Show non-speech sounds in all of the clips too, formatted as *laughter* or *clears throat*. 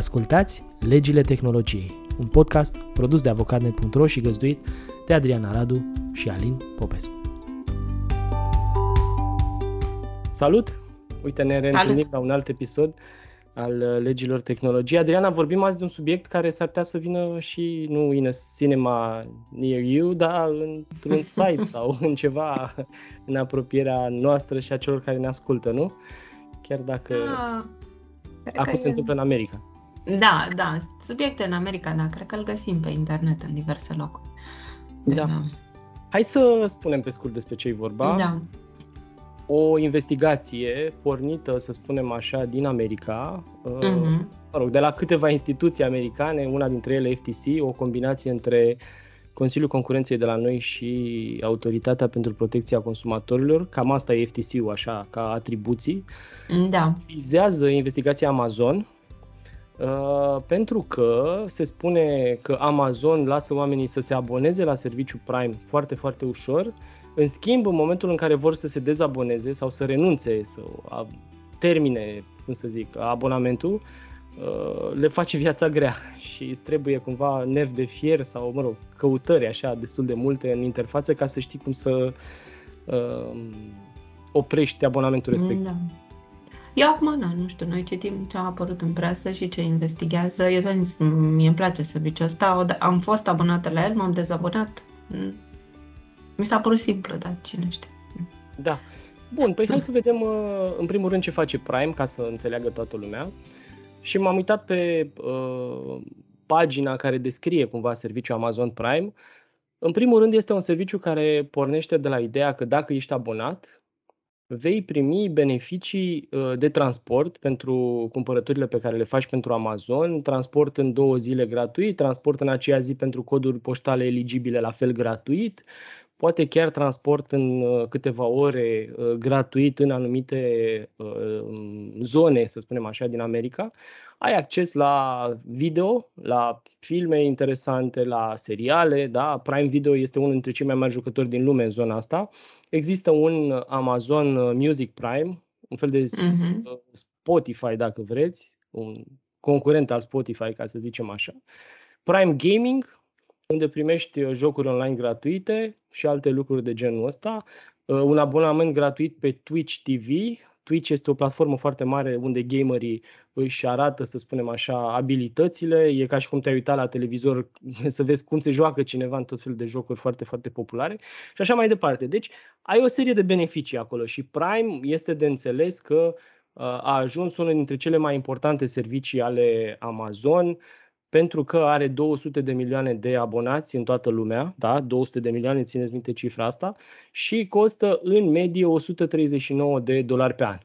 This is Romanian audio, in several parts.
Ascultați Legile Tehnologiei, un podcast produs de avocatnet.ro și găzduit de Adriana Radu și Alin Popescu. Salut! Uite, ne reîntâlnim la un alt episod al uh, legilor tehnologiei. Adriana, vorbim azi de un subiect care s-ar putea să vină și nu in a cinema near you, dar într-un *laughs* site sau în ceva în apropierea noastră și a celor care ne ascultă, nu? Chiar dacă ah, acum se întâmplă în America. Da, da, subiecte în America, da, cred că îl găsim pe internet în diverse locuri. Da. da. Hai să spunem pe scurt despre ce e vorba. Da. O investigație pornită, să spunem așa, din America, uh-huh. mă rog, de la câteva instituții americane, una dintre ele FTC, o combinație între Consiliul Concurenței de la noi și Autoritatea pentru Protecția Consumatorilor, cam asta e FTC-ul, așa, ca atribuții, da. vizează investigația Amazon, Uh, pentru că se spune că Amazon lasă oamenii să se aboneze la serviciu Prime foarte, foarte ușor. În schimb, în momentul în care vor să se dezaboneze sau să renunțe, să termine, cum să zic, abonamentul, uh, le face viața grea *laughs* și îți trebuie cumva nerv de fier sau, mă rog, căutări așa destul de multe în interfață ca să știi cum să uh, oprești abonamentul respectiv. Da. Eu acum, na, nu știu, noi citim ce a apărut în presă și ce investigează. Eu am zis, mie îmi place serviciul ăsta, am fost abonată la el, m-am dezabonat. Mi s-a părut simplu, dar cine știe. Da. Bun, păi hai să vedem uh, în primul rând ce face Prime, ca să înțeleagă toată lumea. Și m-am uitat pe uh, pagina care descrie cumva serviciul Amazon Prime. În primul rând este un serviciu care pornește de la ideea că dacă ești abonat, vei primi beneficii uh, de transport pentru cumpărăturile pe care le faci pentru Amazon, transport în două zile gratuit, transport în aceea zi pentru coduri poștale eligibile la fel gratuit, poate chiar transport în uh, câteva ore uh, gratuit în anumite zone, să spunem așa, din America. Ai acces la video, la filme interesante, la seriale, da? Prime Video este unul dintre cei mai mari jucători din lume în zona asta Există un Amazon Music Prime, un fel de uh-huh. Spotify, dacă vreți, un concurent al Spotify, ca să zicem așa. Prime Gaming, unde primești uh, jocuri online gratuite și alte lucruri de genul ăsta. Uh, un abonament gratuit pe Twitch TV, Twitch este o platformă foarte mare unde gamerii își arată, să spunem așa, abilitățile. E ca și cum te-ai uitat la televizor *laughs* să vezi cum se joacă cineva în tot felul de jocuri foarte, foarte populare și așa mai departe. Deci ai o serie de beneficii acolo și Prime este de înțeles că uh, a ajuns unul dintre cele mai importante servicii ale Amazon pentru că are 200 de milioane de abonați în toată lumea, da? 200 de milioane, țineți minte cifra asta, și costă în medie 139 de dolari pe an.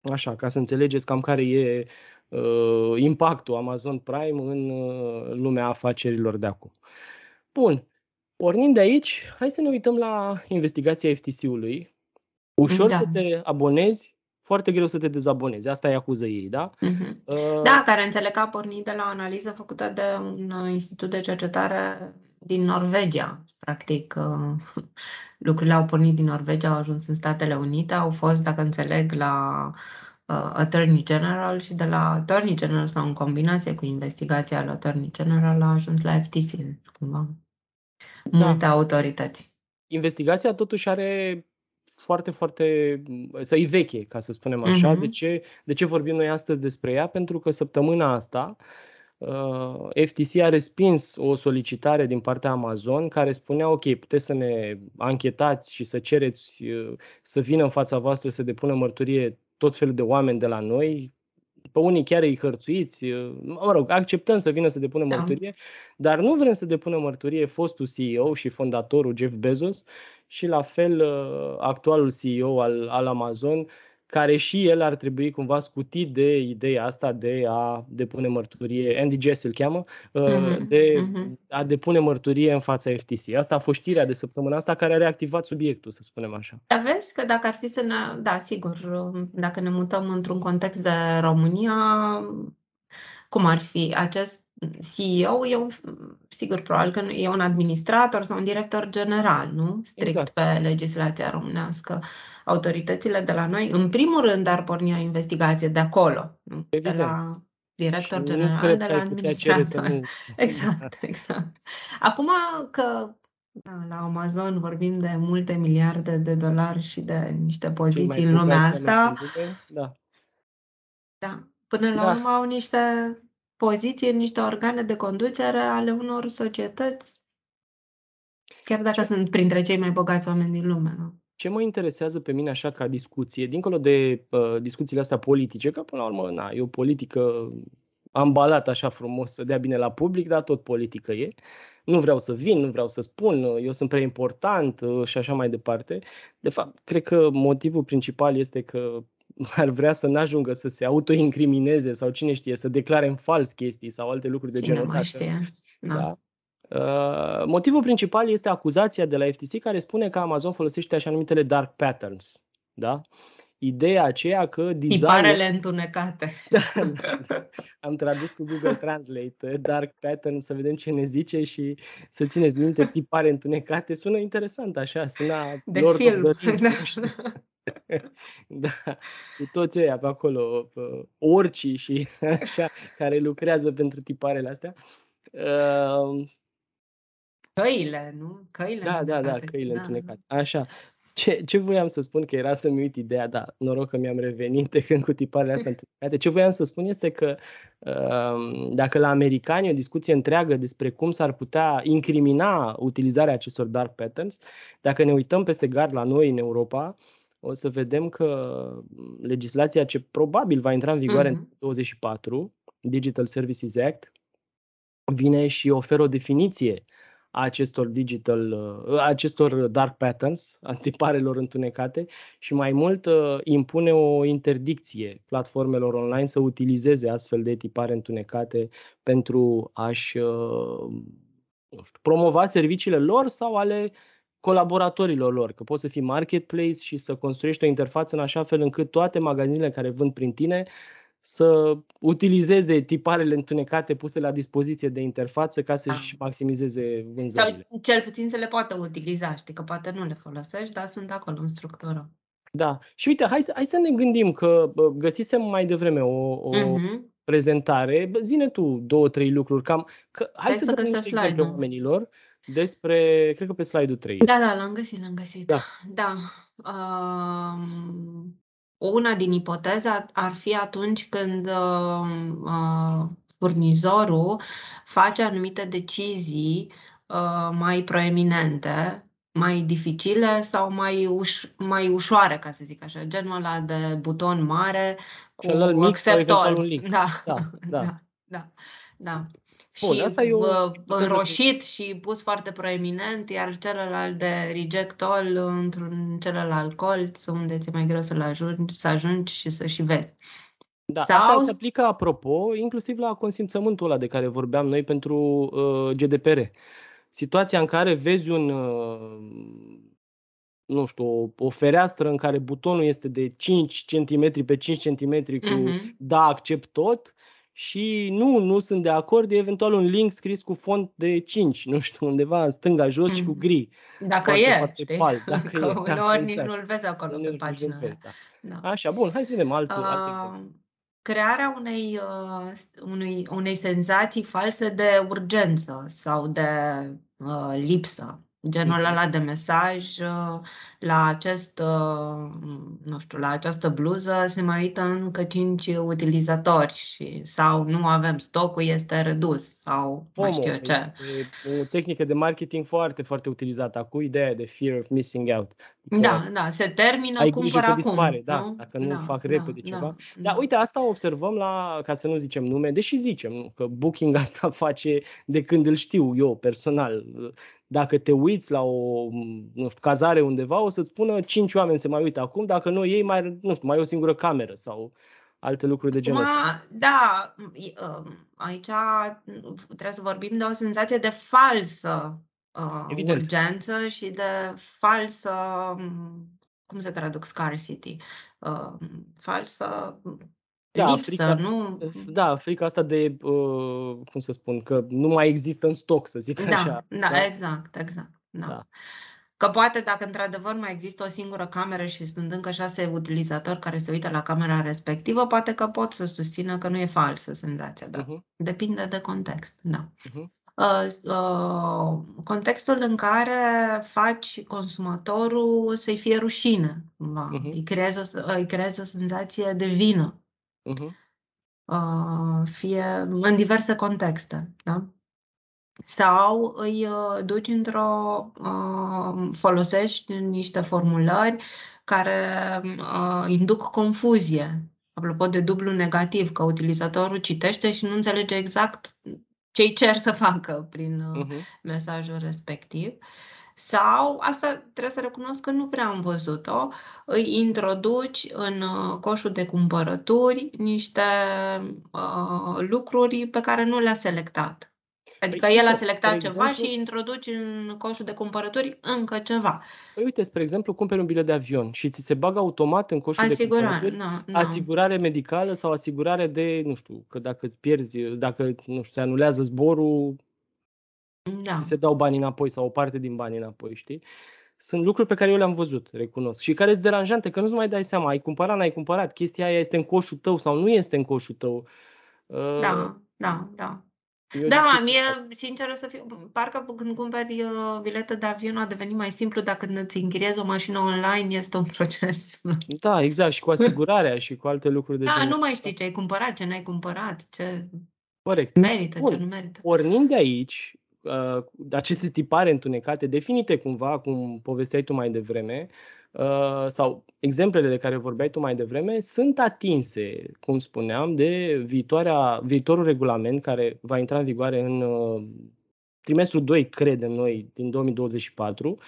Așa, ca să înțelegeți cam care e uh, impactul Amazon Prime în uh, lumea afacerilor de acum. Bun, pornind de aici, hai să ne uităm la investigația FTC-ului. Ușor da. să te abonezi foarte greu să te dezabonezi. Asta e acuză ei, da? Uh-huh. Uh, da, care înțeleg că a pornit de la o analiză făcută de un uh, institut de cercetare din Norvegia. Practic, uh, *laughs* lucrurile au pornit din Norvegia, au ajuns în Statele Unite, au fost, dacă înțeleg, la uh, Attorney General și de la Attorney General sau în combinație cu investigația la Attorney General a ajuns la FTC, cumva. Da. Multe autorități. Investigația totuși are foarte, foarte, să i veche, ca să spunem așa. Uh-huh. De, ce, de ce vorbim noi astăzi despre ea? Pentru că săptămâna asta uh, FTC a respins o solicitare din partea Amazon care spunea, ok, puteți să ne anchetați și să cereți uh, să vină în fața voastră să depună mărturie tot felul de oameni de la noi, pe unii chiar îi hărțuiți, uh, mă rog, acceptăm să vină să depună da. mărturie, dar nu vrem să depună mărturie fostul CEO și fondatorul Jeff Bezos și la fel uh, actualul CEO al, al Amazon, care și el ar trebui cumva scutit de ideea asta de a depune mărturie, Andy Jess îl cheamă, uh-huh, de uh-huh. a depune mărturie în fața FTC. Asta a fost știrea de săptămâna asta care a reactivat subiectul, să spunem așa. Dar vezi că dacă ar fi să ne... Da, sigur, dacă ne mutăm într-un context de România, cum ar fi acest CEO e un, sigur, probabil că e un administrator sau un director general, nu? Strict exact. pe legislația românească. Autoritățile de la noi, în primul rând, ar porni o investigație de acolo, nu? De la director general de la administrator. Nu... *laughs* Exact, exact. Acum că da, la Amazon vorbim de multe miliarde de dolari și de niște poziții în lumea asta. Da. da. Până la da. urmă au niște poziții în niște organe de conducere ale unor societăți, chiar dacă Ce? sunt printre cei mai bogați oameni din lume. Nu? Ce mă interesează pe mine așa ca discuție, dincolo de uh, discuțiile astea politice, că până la urmă na, e o politică ambalată așa frumos să dea bine la public, dar tot politică e. Nu vreau să vin, nu vreau să spun, eu sunt prea important uh, și așa mai departe. De fapt, cred că motivul principal este că *laughs* ar vrea să n-ajungă să se autoincrimineze sau cine știe, să declare în fals chestii sau alte lucruri de cine genul ăsta. Știe. Da. da. Uh, motivul principal este acuzația de la FTC care spune că Amazon folosește așa numitele dark patterns. Da? Ideea aceea că design Tiparele întunecate. *laughs* da, da, da. Am tradus cu Google Translate uh, dark pattern să vedem ce ne zice și să țineți minte tipare întunecate. Sună interesant așa, sună de Lord film. Of the *laughs* Rings, da. Da, cu toți ăia pe acolo, orcii și *laughs* așa, care lucrează pentru tiparele astea. Uh, Căile, nu? Căile Da, da, da, căile da. întunecate. Așa. Ce, ce voiam să spun, că era să-mi uit ideea, da, noroc că mi-am revenit de când cu tiparele astea *laughs* întunecate. Ce voiam să spun este că uh, dacă la americani o discuție întreagă despre cum s-ar putea incrimina utilizarea acestor dark patterns, dacă ne uităm peste gard la noi în Europa, o să vedem că legislația ce probabil va intra în vigoare uh-huh. în 24, Digital Services Act, vine și oferă o definiție a acestor digital, uh, acestor dark patterns, *laughs* antiparelor întunecate și mai mult uh, impune o interdicție platformelor online să utilizeze astfel de tipare întunecate pentru a-și uh, nu știu, promova serviciile lor sau ale colaboratorilor lor, că poți să fii marketplace și să construiești o interfață în așa fel încât toate magazinele care vând prin tine să utilizeze tiparele întunecate puse la dispoziție de interfață ca să-și da. maximizeze vânzările. Sau cel puțin să le poată utiliza, știi, că poate nu le folosești, dar sunt acolo în structură. Da. Și uite, hai să, hai să ne gândim că găsisem mai devreme o, o uh-huh. prezentare. Zine tu două, trei lucruri. Cam, că, hai, hai să, să dăm niște exemple oamenilor despre, cred că pe slide-ul 3. Da, da, l-am găsit, l-am găsit. Da. da. Uh, una din ipoteze ar fi atunci când uh, uh, furnizorul face anumite decizii uh, mai proeminente, mai dificile sau mai, uș- mai ușoare, ca să zic așa, genul ăla de buton mare cu accept all. *laughs* Da. Da, da. da, da, da. Bun, și asta e o... înroșit și pus foarte proeminent, iar celălalt de reject all într-un celălalt colț, unde ți-e mai greu să-l ajungi, să ajungi și să și vezi. Da, Sau... asta se aplică, apropo, inclusiv la consimțământul ăla de care vorbeam noi pentru uh, GDPR. Situația în care vezi un, uh, nu știu, o, o fereastră în care butonul este de 5 cm pe 5 cm cu uh-huh. da, accept tot, și nu, nu sunt de acord, e eventual un link scris cu font de 5, nu știu, undeva în stânga jos mm. și cu mm. gri. Dacă foarte, e, foarte știi? Pal, dacă că e, uneori exact. nici nu-l vezi acolo nu pe pagina. Vezi, da. Da. Așa, bun, hai să vedem alt, uh, alt Crearea unei, uh, unei, unei senzații false de urgență sau de uh, lipsă genul ăla de mesaj uh, la acest, uh, nu știu, la această bluză se mai uită încă 5 utilizatori și, sau nu avem stocul, este redus sau FOMO, mai știu eu ce. Este o tehnică de marketing foarte, foarte utilizată cu ideea de fear of missing out. Adică da, da, se termină, ai cumpăr acum. Dispare, da, nu? dacă nu da, fac repede da, ceva. Da, da, uite, asta observăm la, ca să nu zicem nume, deși zicem nu, că Booking *laughs* asta face de când îl știu eu personal dacă te uiți la o nu știu, cazare undeva, o să-ți spună cinci oameni se mai uită acum, dacă nu ei mai, nu știu, mai e o singură cameră sau alte lucruri de genul ăsta. Da, um, aici trebuie să vorbim de o senzație de falsă uh, urgență și de falsă, cum se traduc scarcity, uh, falsă da, lipsă, frica, nu? Da, frica asta de, uh, cum să spun, că nu mai există în stoc, să zic da, așa. Da, da, exact, exact. Da. da. Că poate dacă într-adevăr mai există o singură cameră și sunt încă șase utilizatori care se uită la camera respectivă, poate că pot să susțină că nu e falsă senzația, da. Uh-huh. Depinde de context, da. Uh-huh. Uh, uh, contextul în care faci consumatorul să-i fie rușine, cumva. Uh-huh. Îi, creezi o, îi creezi o senzație de vină. Uh-huh. Uh, fie în diverse contexte, da? sau îi uh, duci într-o, uh, folosești niște formulări care uh, induc confuzie. Apropo de dublu negativ, că utilizatorul citește și nu înțelege exact ce îi cer să facă prin uh-huh. mesajul respectiv. Sau, asta trebuie să recunosc că nu prea am văzut-o, îi introduci în coșul de cumpărături niște uh, lucruri pe care nu le-a selectat. Adică păi, el a selectat ceva exemplu, și introduci în coșul de cumpărături încă ceva. Păi uite, spre exemplu, cumperi un bilet de avion și ți se bagă automat în coșul asigurare, de cumpărături no, no. asigurare medicală sau asigurare de, nu știu, că dacă îți pierzi, dacă, nu știu, se anulează zborul, da. ți se dau bani înapoi sau o parte din bani înapoi, știi? Sunt lucruri pe care eu le-am văzut, recunosc, și care sunt deranjante, că nu-ți mai dai seama, ai cumpărat, n-ai cumpărat, chestia aia este în coșul tău sau nu este în coșul tău. Da, da, da. Eu da, mie, sincer să fiu, parcă când cumperi uh, bilete de avion a devenit mai simplu, dacă îți închiriezi o mașină online, este un *laughs* proces. Da, exact, și cu asigurarea și cu alte lucruri de Da, genul nu mai știi ce ai cumpărat, ce n-ai cumpărat, ce Corect. merită, Bun. ce nu merită. Pornind de aici, uh, aceste tipare întunecate, definite cumva, cum povesteai tu mai devreme, Uh, sau exemplele de care vorbeai tu mai devreme sunt atinse, cum spuneam, de viitoarea, viitorul regulament care va intra în vigoare în uh, trimestrul 2, credem noi, din 2024,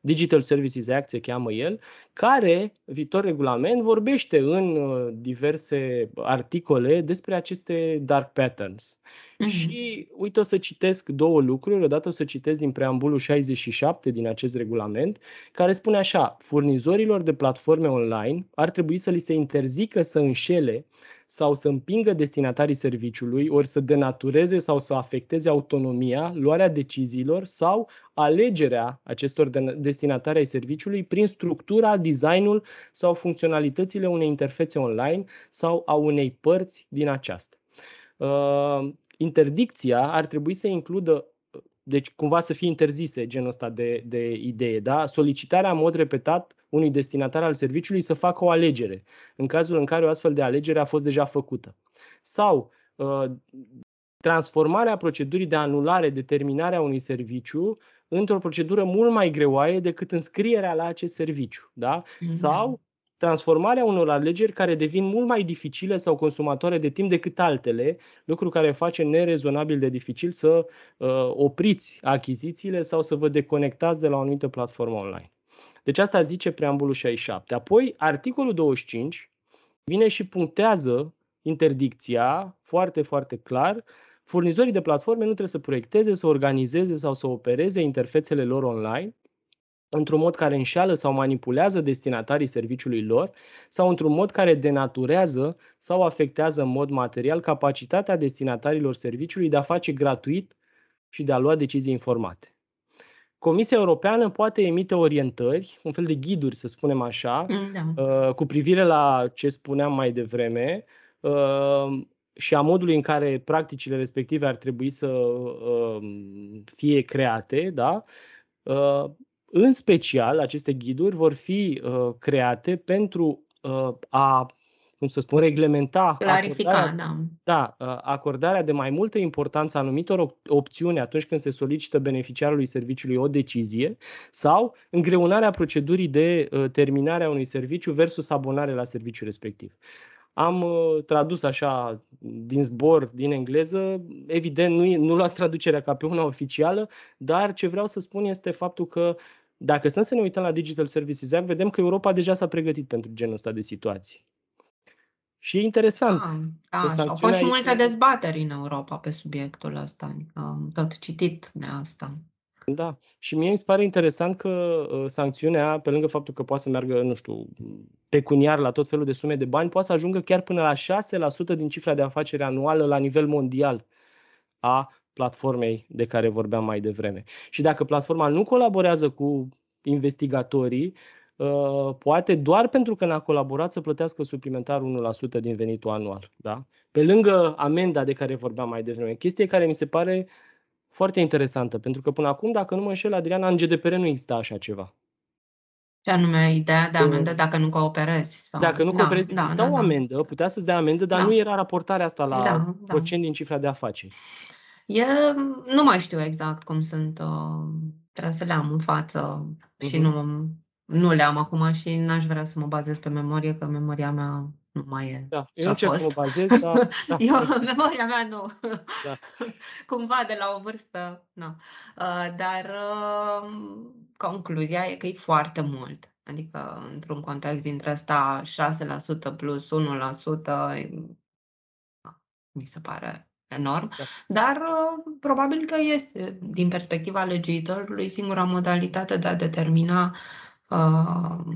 Digital Services Act se cheamă el, care, viitor regulament, vorbește în uh, diverse articole despre aceste dark patterns. Mm-hmm. Și uite, o să citesc două lucruri. Odată o să citesc din preambulul 67 din acest regulament, care spune așa, furnizorilor de platforme online ar trebui să li se interzică să înșele sau să împingă destinatarii serviciului, ori să denatureze sau să afecteze autonomia, luarea deciziilor sau alegerea acestor destinatari ai serviciului prin structura, designul sau funcționalitățile unei interfețe online sau a unei părți din aceasta. Uh, interdicția ar trebui să includă deci cumva să fie interzise genul ăsta de, de idee, da? Solicitarea în mod repetat unui destinatar al serviciului să facă o alegere, în cazul în care o astfel de alegere a fost deja făcută. Sau uh, transformarea procedurii de anulare, determinarea unui serviciu într-o procedură mult mai greoaie decât înscrierea la acest serviciu. Da? Mm-hmm. Sau transformarea unor alegeri care devin mult mai dificile sau consumatoare de timp decât altele, lucru care face nerezonabil de dificil să uh, opriți achizițiile sau să vă deconectați de la o anumită platformă online. Deci asta zice preambulul 67. Apoi, articolul 25 vine și punctează interdicția foarte, foarte clar. Furnizorii de platforme nu trebuie să proiecteze, să organizeze sau să opereze interfețele lor online într-un mod care înșeală sau manipulează destinatarii serviciului lor sau într-un mod care denaturează sau afectează în mod material capacitatea destinatarilor serviciului de a face gratuit și de a lua decizii informate. Comisia Europeană poate emite orientări, un fel de ghiduri, să spunem așa, mm, da. Uh, cu privire la ce spuneam mai devreme uh, și a modului în care practicile respective ar trebui să uh, fie create, da? În special, aceste ghiduri vor fi uh, create pentru uh, a, cum să spun, reglementa Clarifica, acordarea, da. Da, uh, acordarea de mai multă importanță anumitor opțiuni atunci când se solicită beneficiarului serviciului o decizie sau îngreunarea procedurii de uh, terminare a unui serviciu versus abonare la serviciul respectiv. Am uh, tradus așa din zbor, din engleză. Evident, nu, nu luați traducerea ca pe una oficială, dar ce vreau să spun este faptul că dacă stăm să ne uităm la Digital Services Act, vedem că Europa deja s-a pregătit pentru genul ăsta de situații. Și e interesant. Ah, da, au fost și multe dezbateri în Europa pe subiectul ăsta. Adică am tot citit de asta. Da, și mie mi se pare interesant că uh, sancțiunea, pe lângă faptul că poate să meargă, nu știu, pecuniar la tot felul de sume de bani, poate să ajungă chiar până la 6% din cifra de afacere anuală la nivel mondial a platformei de care vorbeam mai devreme. Și dacă platforma nu colaborează cu investigatorii, uh, poate doar pentru că n-a colaborat să plătească suplimentar 1% din venitul anual. Da? Pe lângă amenda de care vorbeam mai devreme, chestie care mi se pare foarte interesantă, pentru că până acum, dacă nu mă înșel, Adriana, în GDPR nu exista așa ceva. Ce anume ideea de amendă dacă nu cooperezi? Sau... Dacă nu da, cooperezi, da, exista da, o da. amendă, putea să-ți dea amendă, dar da. nu era raportarea asta la da, procent da. din cifra de afaceri. E, nu mai știu exact cum sunt, uh, trebuie să le am în față uh-huh. și mhm. nu, nu le am acum și n-aș vrea să mă bazez pe memorie, că memoria mea nu mai e. Da, eu nu să mă bazez, dar... *laughs* Da. eu, memoria mea nu. Da. *laughs* Cumva de la o vârstă, nu. Uh, dar uh, concluzia e că e foarte mult. Adică, într-un context dintre asta, 6% plus 1%, mi se pare enorm, da. dar uh, probabil că este, din perspectiva legiuitorului, singura modalitate de a determina uh,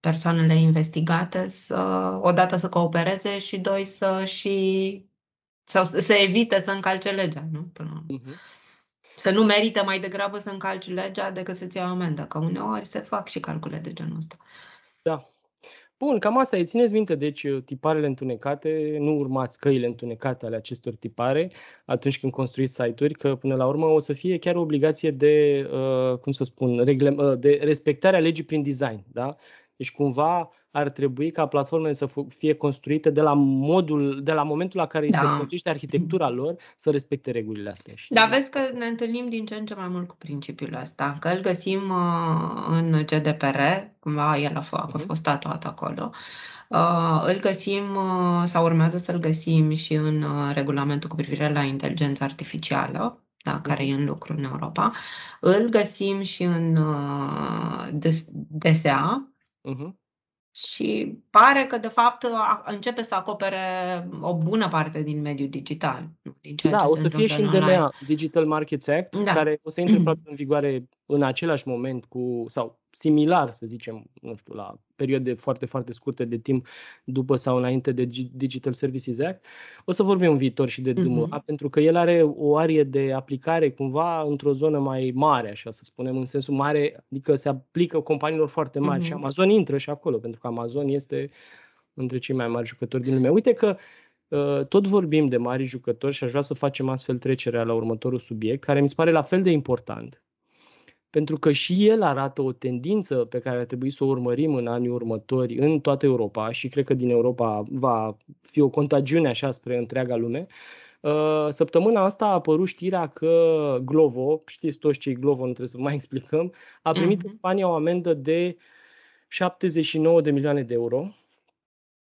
persoanele investigate să, odată să coopereze și doi să și sau să evite să încalce legea, nu? Până uh-huh. Să nu merită mai degrabă să încalci legea decât să-ți iau amendă, că uneori se fac și calcule de genul ăsta. Da. Bun, cam asta e. Țineți minte, deci, tiparele întunecate, nu urmați căile întunecate ale acestor tipare atunci când construiți site-uri, că până la urmă o să fie chiar o obligație de, uh, cum să spun, regle, uh, de respectarea legii prin design. Da? Deci cumva ar trebui ca platformele să fie construite de la modul, de la momentul la care da. se construiește arhitectura lor, să respecte regulile astea. Da, vezi că ne întâlnim din ce în ce mai mult cu principiul ăsta, că îl găsim uh, în GDPR, cumva el a fost, a mhm. fost tatuat acolo, uh, îl găsim uh, sau urmează să-l găsim și în uh, regulamentul cu privire la inteligența artificială, da, care uh-huh. e în lucru în Europa. Îl găsim și în uh, DSA, Uh-huh. Și pare că, de fapt, începe să acopere o bună parte din mediul digital. Din ceea da, ce o să fie și în DMA, Digital Markets Act, da. care o să intre *clears throat* în vigoare în același moment cu, sau similar, să zicem, nu știu, la perioade foarte, foarte scurte de timp după sau înainte de Digital Services Act. O să vorbim în viitor și de DMA, uh-huh. pentru că el are o arie de aplicare cumva într-o zonă mai mare, așa să spunem, în sensul mare, adică se aplică companiilor foarte mari uh-huh. și Amazon intră și acolo, pentru că Amazon este între cei mai mari jucători din lume. Uite că uh, tot vorbim de mari jucători și aș vrea să facem astfel trecerea la următorul subiect, care mi se pare la fel de important pentru că și el arată o tendință pe care ar trebui să o urmărim în anii următori în toată Europa și cred că din Europa va fi o contagiune așa spre întreaga lume. Uh, săptămâna asta a apărut știrea că Glovo, știți toți cei Glovo, nu trebuie să mai *laughs* explicăm, a primit uh-huh. în Spania o amendă de 79 de milioane de euro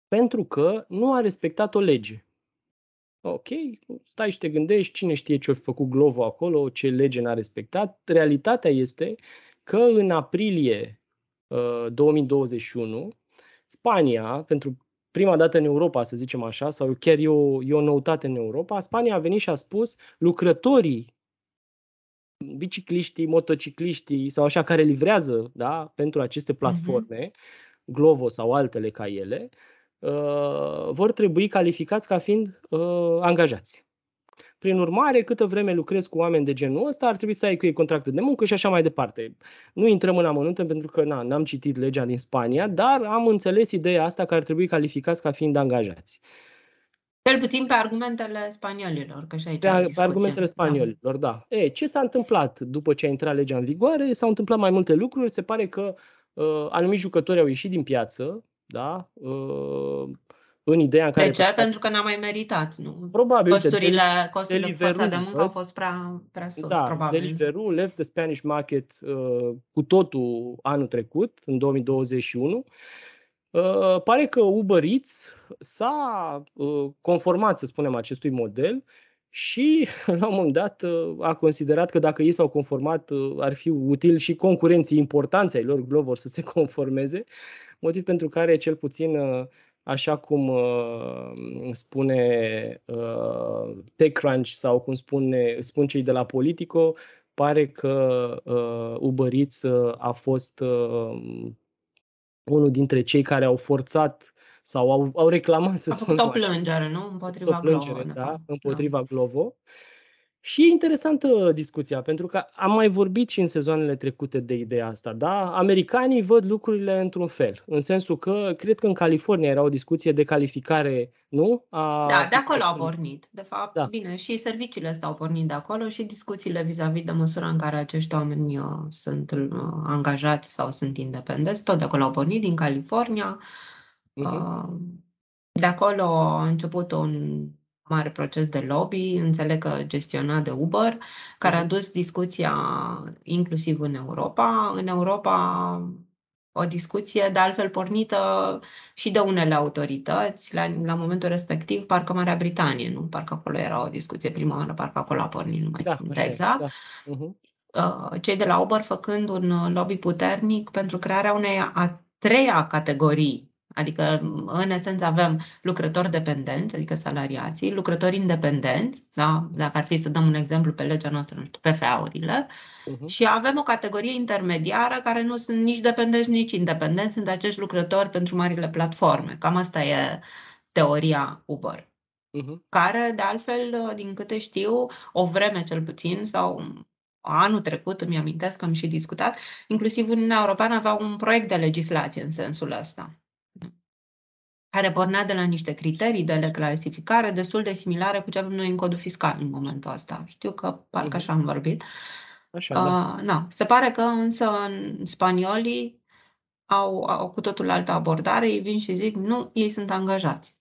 pentru că nu a respectat o lege. Ok, stai și te gândești cine știe ce a făcut Glovo acolo, ce lege n-a respectat. Realitatea este că în aprilie uh, 2021, Spania, pentru prima dată în Europa, să zicem așa, sau chiar e o, e o noutate în Europa, Spania a venit și a spus lucrătorii bicicliștii, motocicliștii sau așa care livrează da, pentru aceste mhm. platforme, uh-huh. Glovo sau altele ca ele, Uh, vor trebui calificați ca fiind uh, angajați. Prin urmare, câtă vreme lucrezi cu oameni de genul ăsta, ar trebui să ai cu ei contracte de muncă și așa mai departe. Nu intrăm în amănunte pentru că na, n-am citit legea din Spania, dar am înțeles ideea asta că ar trebui calificați ca fiind angajați. Cel puțin pe argumentele spaniolilor, că și aici Pe, pe argumentele da. spaniolilor, da. da. E, ce s-a întâmplat după ce a intrat legea în vigoare? S-au întâmplat mai multe lucruri. Se pare că uh, anumiți jucători au ieșit din piață, da? Uh, în ideea în care... De ce? Pentru că n-a mai meritat, nu? Probabil. Costurile, costurile de forța de muncă au fost prea, prea sus, da, probabil. Deliveroo left the Spanish market uh, cu totul anul trecut, în 2021. Uh, pare că Uber Eats s-a uh, conformat, să spunem, acestui model și *laughs* la un moment dat uh, a considerat că dacă ei s-au conformat uh, ar fi util și concurenții importanței lor Glovo să se conformeze motiv pentru care cel puțin uh, așa cum uh, spune uh, TechCrunch sau cum spune, spun cei de la Politico, pare că uh, Uber Eats uh, a fost uh, unul dintre cei care au forțat sau au, au reclamat, să a spun o plângere, nu? Împotriva o plângere, Glovo. Da, împotriva da. Glovo. Și e interesantă discuția, pentru că am mai vorbit și în sezoanele trecute de ideea asta, da? Americanii văd lucrurile într-un fel, în sensul că cred că în California era o discuție de calificare, nu? A... Da, de acolo au pornit. De fapt, da. bine, și serviciile astea au pornit de acolo și discuțiile vis-a-vis de măsura în care acești oameni uh, sunt uh, angajați sau sunt independenți, tot de acolo au pornit, din California. Uh-huh. De acolo a început un mare proces de lobby, înțeleg că gestionat de Uber, care a mhm. dus discuția inclusiv în Europa. În Europa o discuție de altfel pornită și de unele autorități. La, la momentul respectiv, parcă Marea Britanie, nu? Parcă acolo era o discuție prima oară, parcă acolo a pornit, nu mai da, țin exact. Da. Uh-huh. Cei de la Uber făcând un lobby puternic pentru crearea unei a treia categorii Adică, în esență, avem lucrători dependenți, adică salariații, lucrători independenți, da? dacă ar fi să dăm un exemplu pe legea noastră, nu știu, PFA-urile, uh-huh. Mhm. și avem o categorie intermediară care nu sunt nici dependenți, nici independenți, sunt acești lucrători pentru marile platforme. Cam asta e teoria Uber. Uh-huh. Care, de altfel, din câte știu, o vreme cel puțin, sau anul trecut, îmi amintesc că am și discutat, inclusiv Uniunea Europeană avea un proiect de legislație în sensul ăsta care pornea de la niște criterii de clasificare destul de similare cu ce avem noi în codul fiscal în momentul ăsta. Știu că parcă mhm. așa am vorbit. Așa, uh, da. na. Se pare că însă în spaniolii au, au cu totul altă abordare, ei vin și zic nu, ei sunt angajați.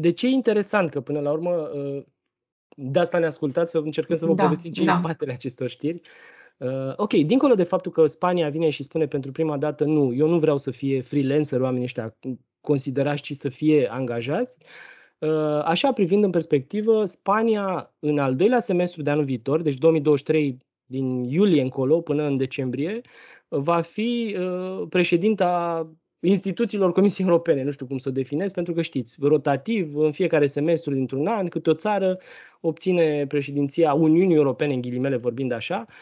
De ce e interesant că până la urmă uh, de asta ne ascultați să încercăm să vă da, povestim ce da. în spatele acestor știri. Uh, ok, dincolo de faptul că Spania vine și spune pentru prima dată nu, eu nu vreau să fie freelancer oamenii ăștia considerați, ci să fie angajați. Uh, așa, privind în perspectivă, Spania în al doilea semestru de anul viitor, deci 2023 din iulie încolo până în decembrie, va fi uh, președinta instituțiilor Comisiei Europene, nu știu cum să o definez, pentru că știți, rotativ, în fiecare semestru dintr-un an, câte o țară obține președinția Uniunii Europene, în ghilimele vorbind așa, Uh,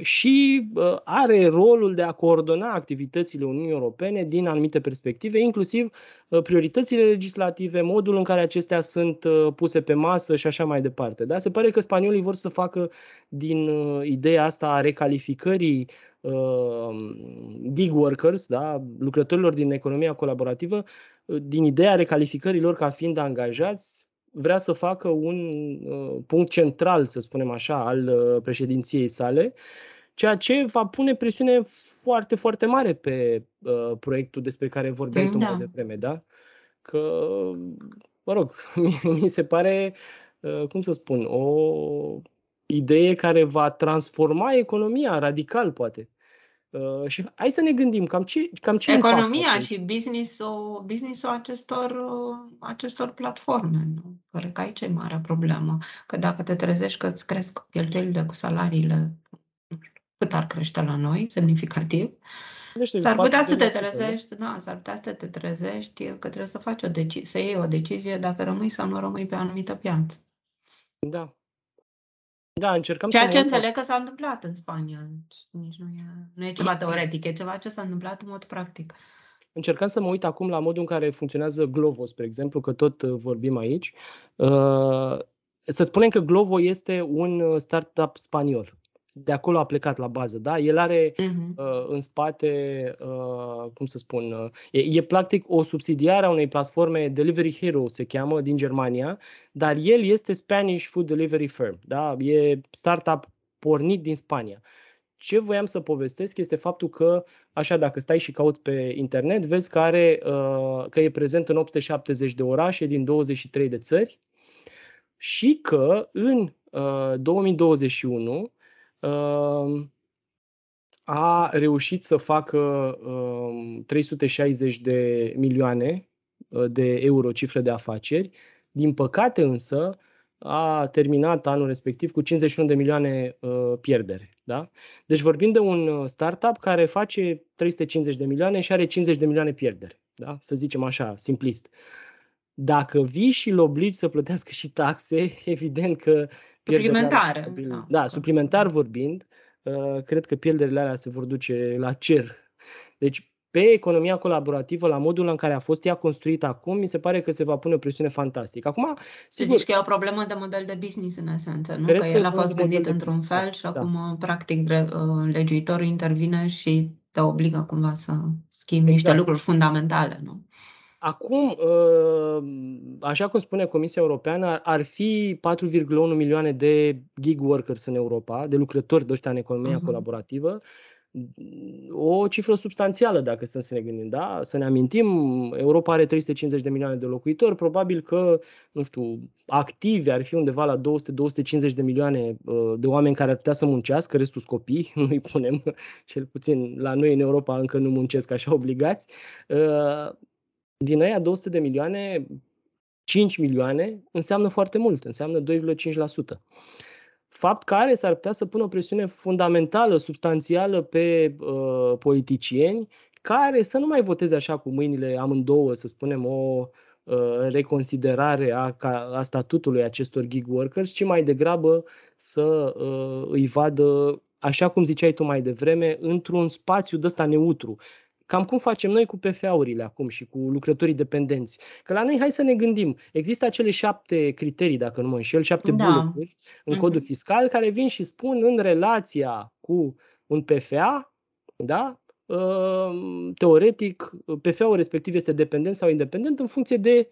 și uh, are rolul de a coordona activitățile Uniunii Europene din anumite perspective, inclusiv uh, prioritățile legislative, modul în care acestea sunt puse pe masă și așa mai departe. Da? Se pare că spaniolii vor să facă din ideea asta a recalificării gig workers, da? lucrătorilor din economia colaborativă, din ideea recalificării lor ca fiind angajați, vrea să facă un uh, punct central, să spunem așa, al uh, președinției sale, ceea ce va pune presiune foarte, foarte mare pe uh, proiectul despre care vorbeam da. tu mai devreme, da? Că, mă rog, *laughs* mi se pare, uh, cum să spun, o idee care va transforma economia radical, poate. Uh, și hai să ne gândim cam ce, cam ce Economia și business-ul, business-ul acestor, uh, acestor platforme. Nu? Cred că aici e marea problemă. Că dacă te trezești că îți cresc cheltuielile cu salariile, nu știu, cât ar crește la noi, semnificativ, S-ar putea să te trezești, da, s-ar putea să te trezești că trebuie să faci o decizie, să iei o decizie dacă rămâi sau nu rămâi pe anumită piață. Da, da, încercăm Ceea să ce înțeleg că s-a întâmplat în Spania. Nici nu e, nu e ceva teoretic, e ceva ce s-a întâmplat în mod practic. Încercăm să mă uit acum la modul în care funcționează Glovo, spre exemplu, că tot uh, vorbim aici. Uh, să spunem că Glovo este un uh, startup spaniol de acolo a plecat la bază, da? El are uh-huh. uh, în spate, uh, cum să spun, uh, e, e practic o subsidiară a unei platforme Delivery Hero se cheamă din Germania, dar el este Spanish Food Delivery Firm, da? E startup pornit din Spania. Ce voiam să povestesc este faptul că, așa, dacă stai și cauți pe internet, vezi că, are, uh, că e prezent în 870 de orașe din 23 de țări și că în uh, 2021 a reușit să facă 360 de milioane uh, de euro cifră de afaceri. Din păcate însă a terminat anul respectiv cu 51 de milioane uh, pierdere. Da? Deci vorbim de un uh, startup care face 350 de milioane și are 50 de milioane pierdere. Da? Să zicem așa, simplist. Dacă vii și îl obligi să plătească și taxe, *laughs* evident că Suplimentare. Da. da, suplimentar vorbind, uh, cred că pierderile alea se vor duce la cer. Deci, pe economia colaborativă, la modul în care a fost ea construită acum, mi se pare că se va pune o presiune fantastică. Acum, sigur, zici că e o problemă de model de business în esență, nu? Că, că el a fost gândit într-un fel și da. acum, practic, uh, legiuitorul intervine și te obligă cumva să schimbi exact. niște lucruri fundamentale, nu? Acum, ă, așa cum spune Comisia Europeană, ar fi 4,1 milioane de gig workers în Europa, de lucrători de ăștia în economia uh-huh. colaborativă, o cifră substanțială dacă să ne gândim, da? Să ne amintim, Europa are 350 de milioane de locuitori, probabil că, nu știu, activi ar fi undeva la 200-250 de milioane ă, de oameni care ar putea să muncească, restul copii, *laughs* nu-i punem, cel puțin la noi în Europa încă nu muncesc așa obligați. Ă, din aia 200 de milioane, 5 milioane înseamnă foarte mult, înseamnă 2,5%. Fapt care s-ar putea să pună o presiune fundamentală, substanțială pe uh, politicieni care să nu mai voteze așa cu mâinile amândouă, să spunem, o uh, reconsiderare a, a statutului acestor gig workers, ci mai degrabă să uh, îi vadă, așa cum ziceai tu mai devreme, într-un spațiu de ăsta neutru, Cam cum facem noi cu PFA-urile acum și cu lucrătorii dependenți. Că la noi, hai să ne gândim, există acele șapte criterii, dacă nu mă înșel, șapte da. bulleturi în codul mm-hmm. fiscal care vin și spun în relația cu un PFA, da, ă, teoretic, PFA-ul respectiv este dependent sau independent în funcție de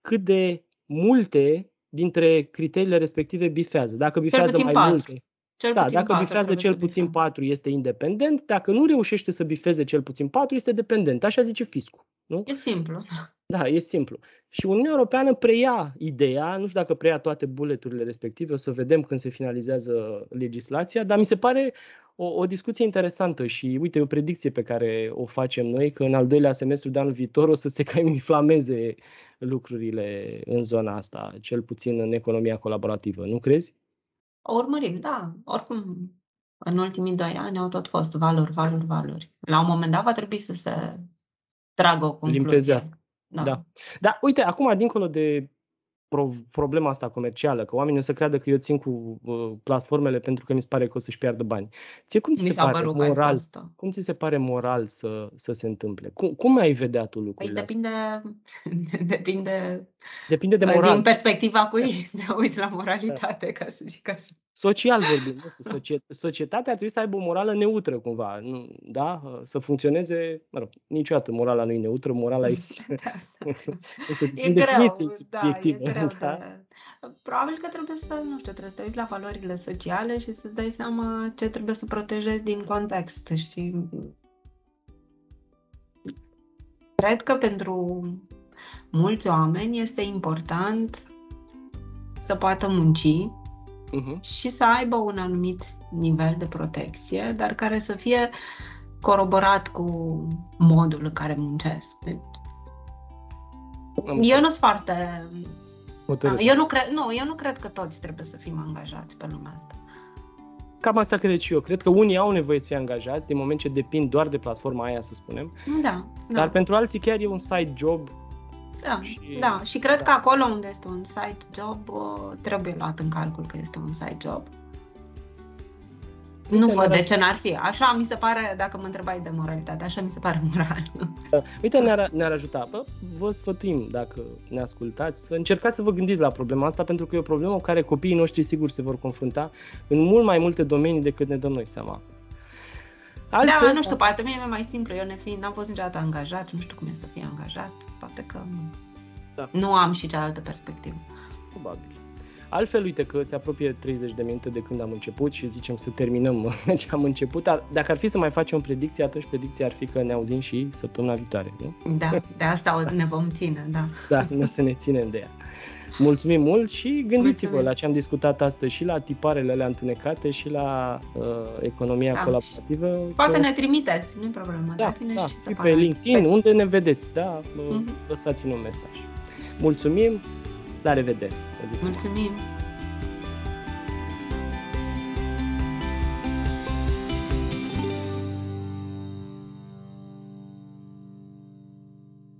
cât de multe dintre criteriile respective bifează. Dacă bifează mai patru. multe, cel da, dacă 4, bifează cel puțin 4 este independent, dacă nu reușește să bifeze cel puțin 4 este dependent. Așa zice fiscul. Nu? E simplu. Da, e simplu. Și Uniunea Europeană preia ideea, nu știu dacă preia toate buleturile respective, o să vedem când se finalizează legislația, dar mi se pare o, o discuție interesantă și uite, e o predicție pe care o facem noi, că în al doilea semestru de anul viitor o să se cam inflameze lucrurile în zona asta, cel puțin în economia colaborativă, nu crezi? O urmărim, da. Oricum, în ultimii doi ani au tot fost valori, valori, valori. La un moment dat va trebui să se tragă o concluzie. Limpezească. Da. da. Da, uite, acum, dincolo de problema asta comercială, că oamenii o să creadă că eu țin cu uh, platformele pentru că mi se pare că o să-și piardă bani. Ție cum ți se pare moral, cum ți se pare moral să, să se întâmple? Cum, cum ai vedea tu lucrurile păi depinde, *laughs* depinde, depinde de moral. Din perspectiva cui *laughs* te uiți la moralitate, da. ca să zic așa social vorbim, nu știu, *laughs* societatea ar trebui să aibă o morală neutră cumva, nu, da? Să funcționeze, mă rog, niciodată morala nu e neutră, morala e, da, e greu, da, e greu *laughs* da? de... Probabil că trebuie să, nu știu, trebuie să te uiți la valorile sociale și să dai seama ce trebuie să protejezi din context și cred că pentru mulți oameni este important să poată munci uh-huh. și să aibă un anumit nivel de protecție, dar care să fie coroborat cu modul în care muncesc. Deci, eu nu sunt foarte... Eu nu, cred, nu, eu nu cred că toți trebuie să fim angajați pe lumea asta. Cam asta cred și eu. Cred că unii au nevoie să fie angajați din moment ce depind doar de platforma aia, să spunem. Da. Dar da. pentru alții chiar e un side job da, și, da. Și cred da. că acolo unde este un side job, trebuie luat în calcul că este un side job. Uite, nu văd de ce n-ar fi. Așa mi se pare, dacă mă întrebai de moralitate, așa mi se pare moral. Da. Uite, ne-ar, ne-ar ajuta. Bă, vă sfătuim, dacă ne ascultați, să încercați să vă gândiți la problema asta, pentru că e o problemă cu care copiii noștri sigur se vor confrunta în mult mai multe domenii decât ne dăm noi seama. Altfel, da, nu știu, poate mie e mai simplu. Eu nefiind, n-am fost niciodată angajat, nu știu cum e să fie angajat. Poate că da. nu am și cealaltă perspectivă. Probabil. Altfel, uite că se apropie 30 de minute de când am început și zicem să terminăm *laughs* ce am început. Dacă ar fi să mai facem o predicție, atunci predicția ar fi că ne auzim și săptămâna viitoare, nu? Da, de asta ne vom ține, da. Da, ne să ne ținem de ea. Mulțumim mult și gândiți-vă Mulțumim. la ce am discutat astăzi și la tiparele alea întunecate și la uh, economia da. colaborativă. Poate ne trimiteți, nu-i problemă. Da, Dați-ne da. și pe LinkedIn, pe... unde ne vedeți, da? Uh-huh. Lăsați-ne un mesaj. Mulțumim, la revedere! Mulțumim!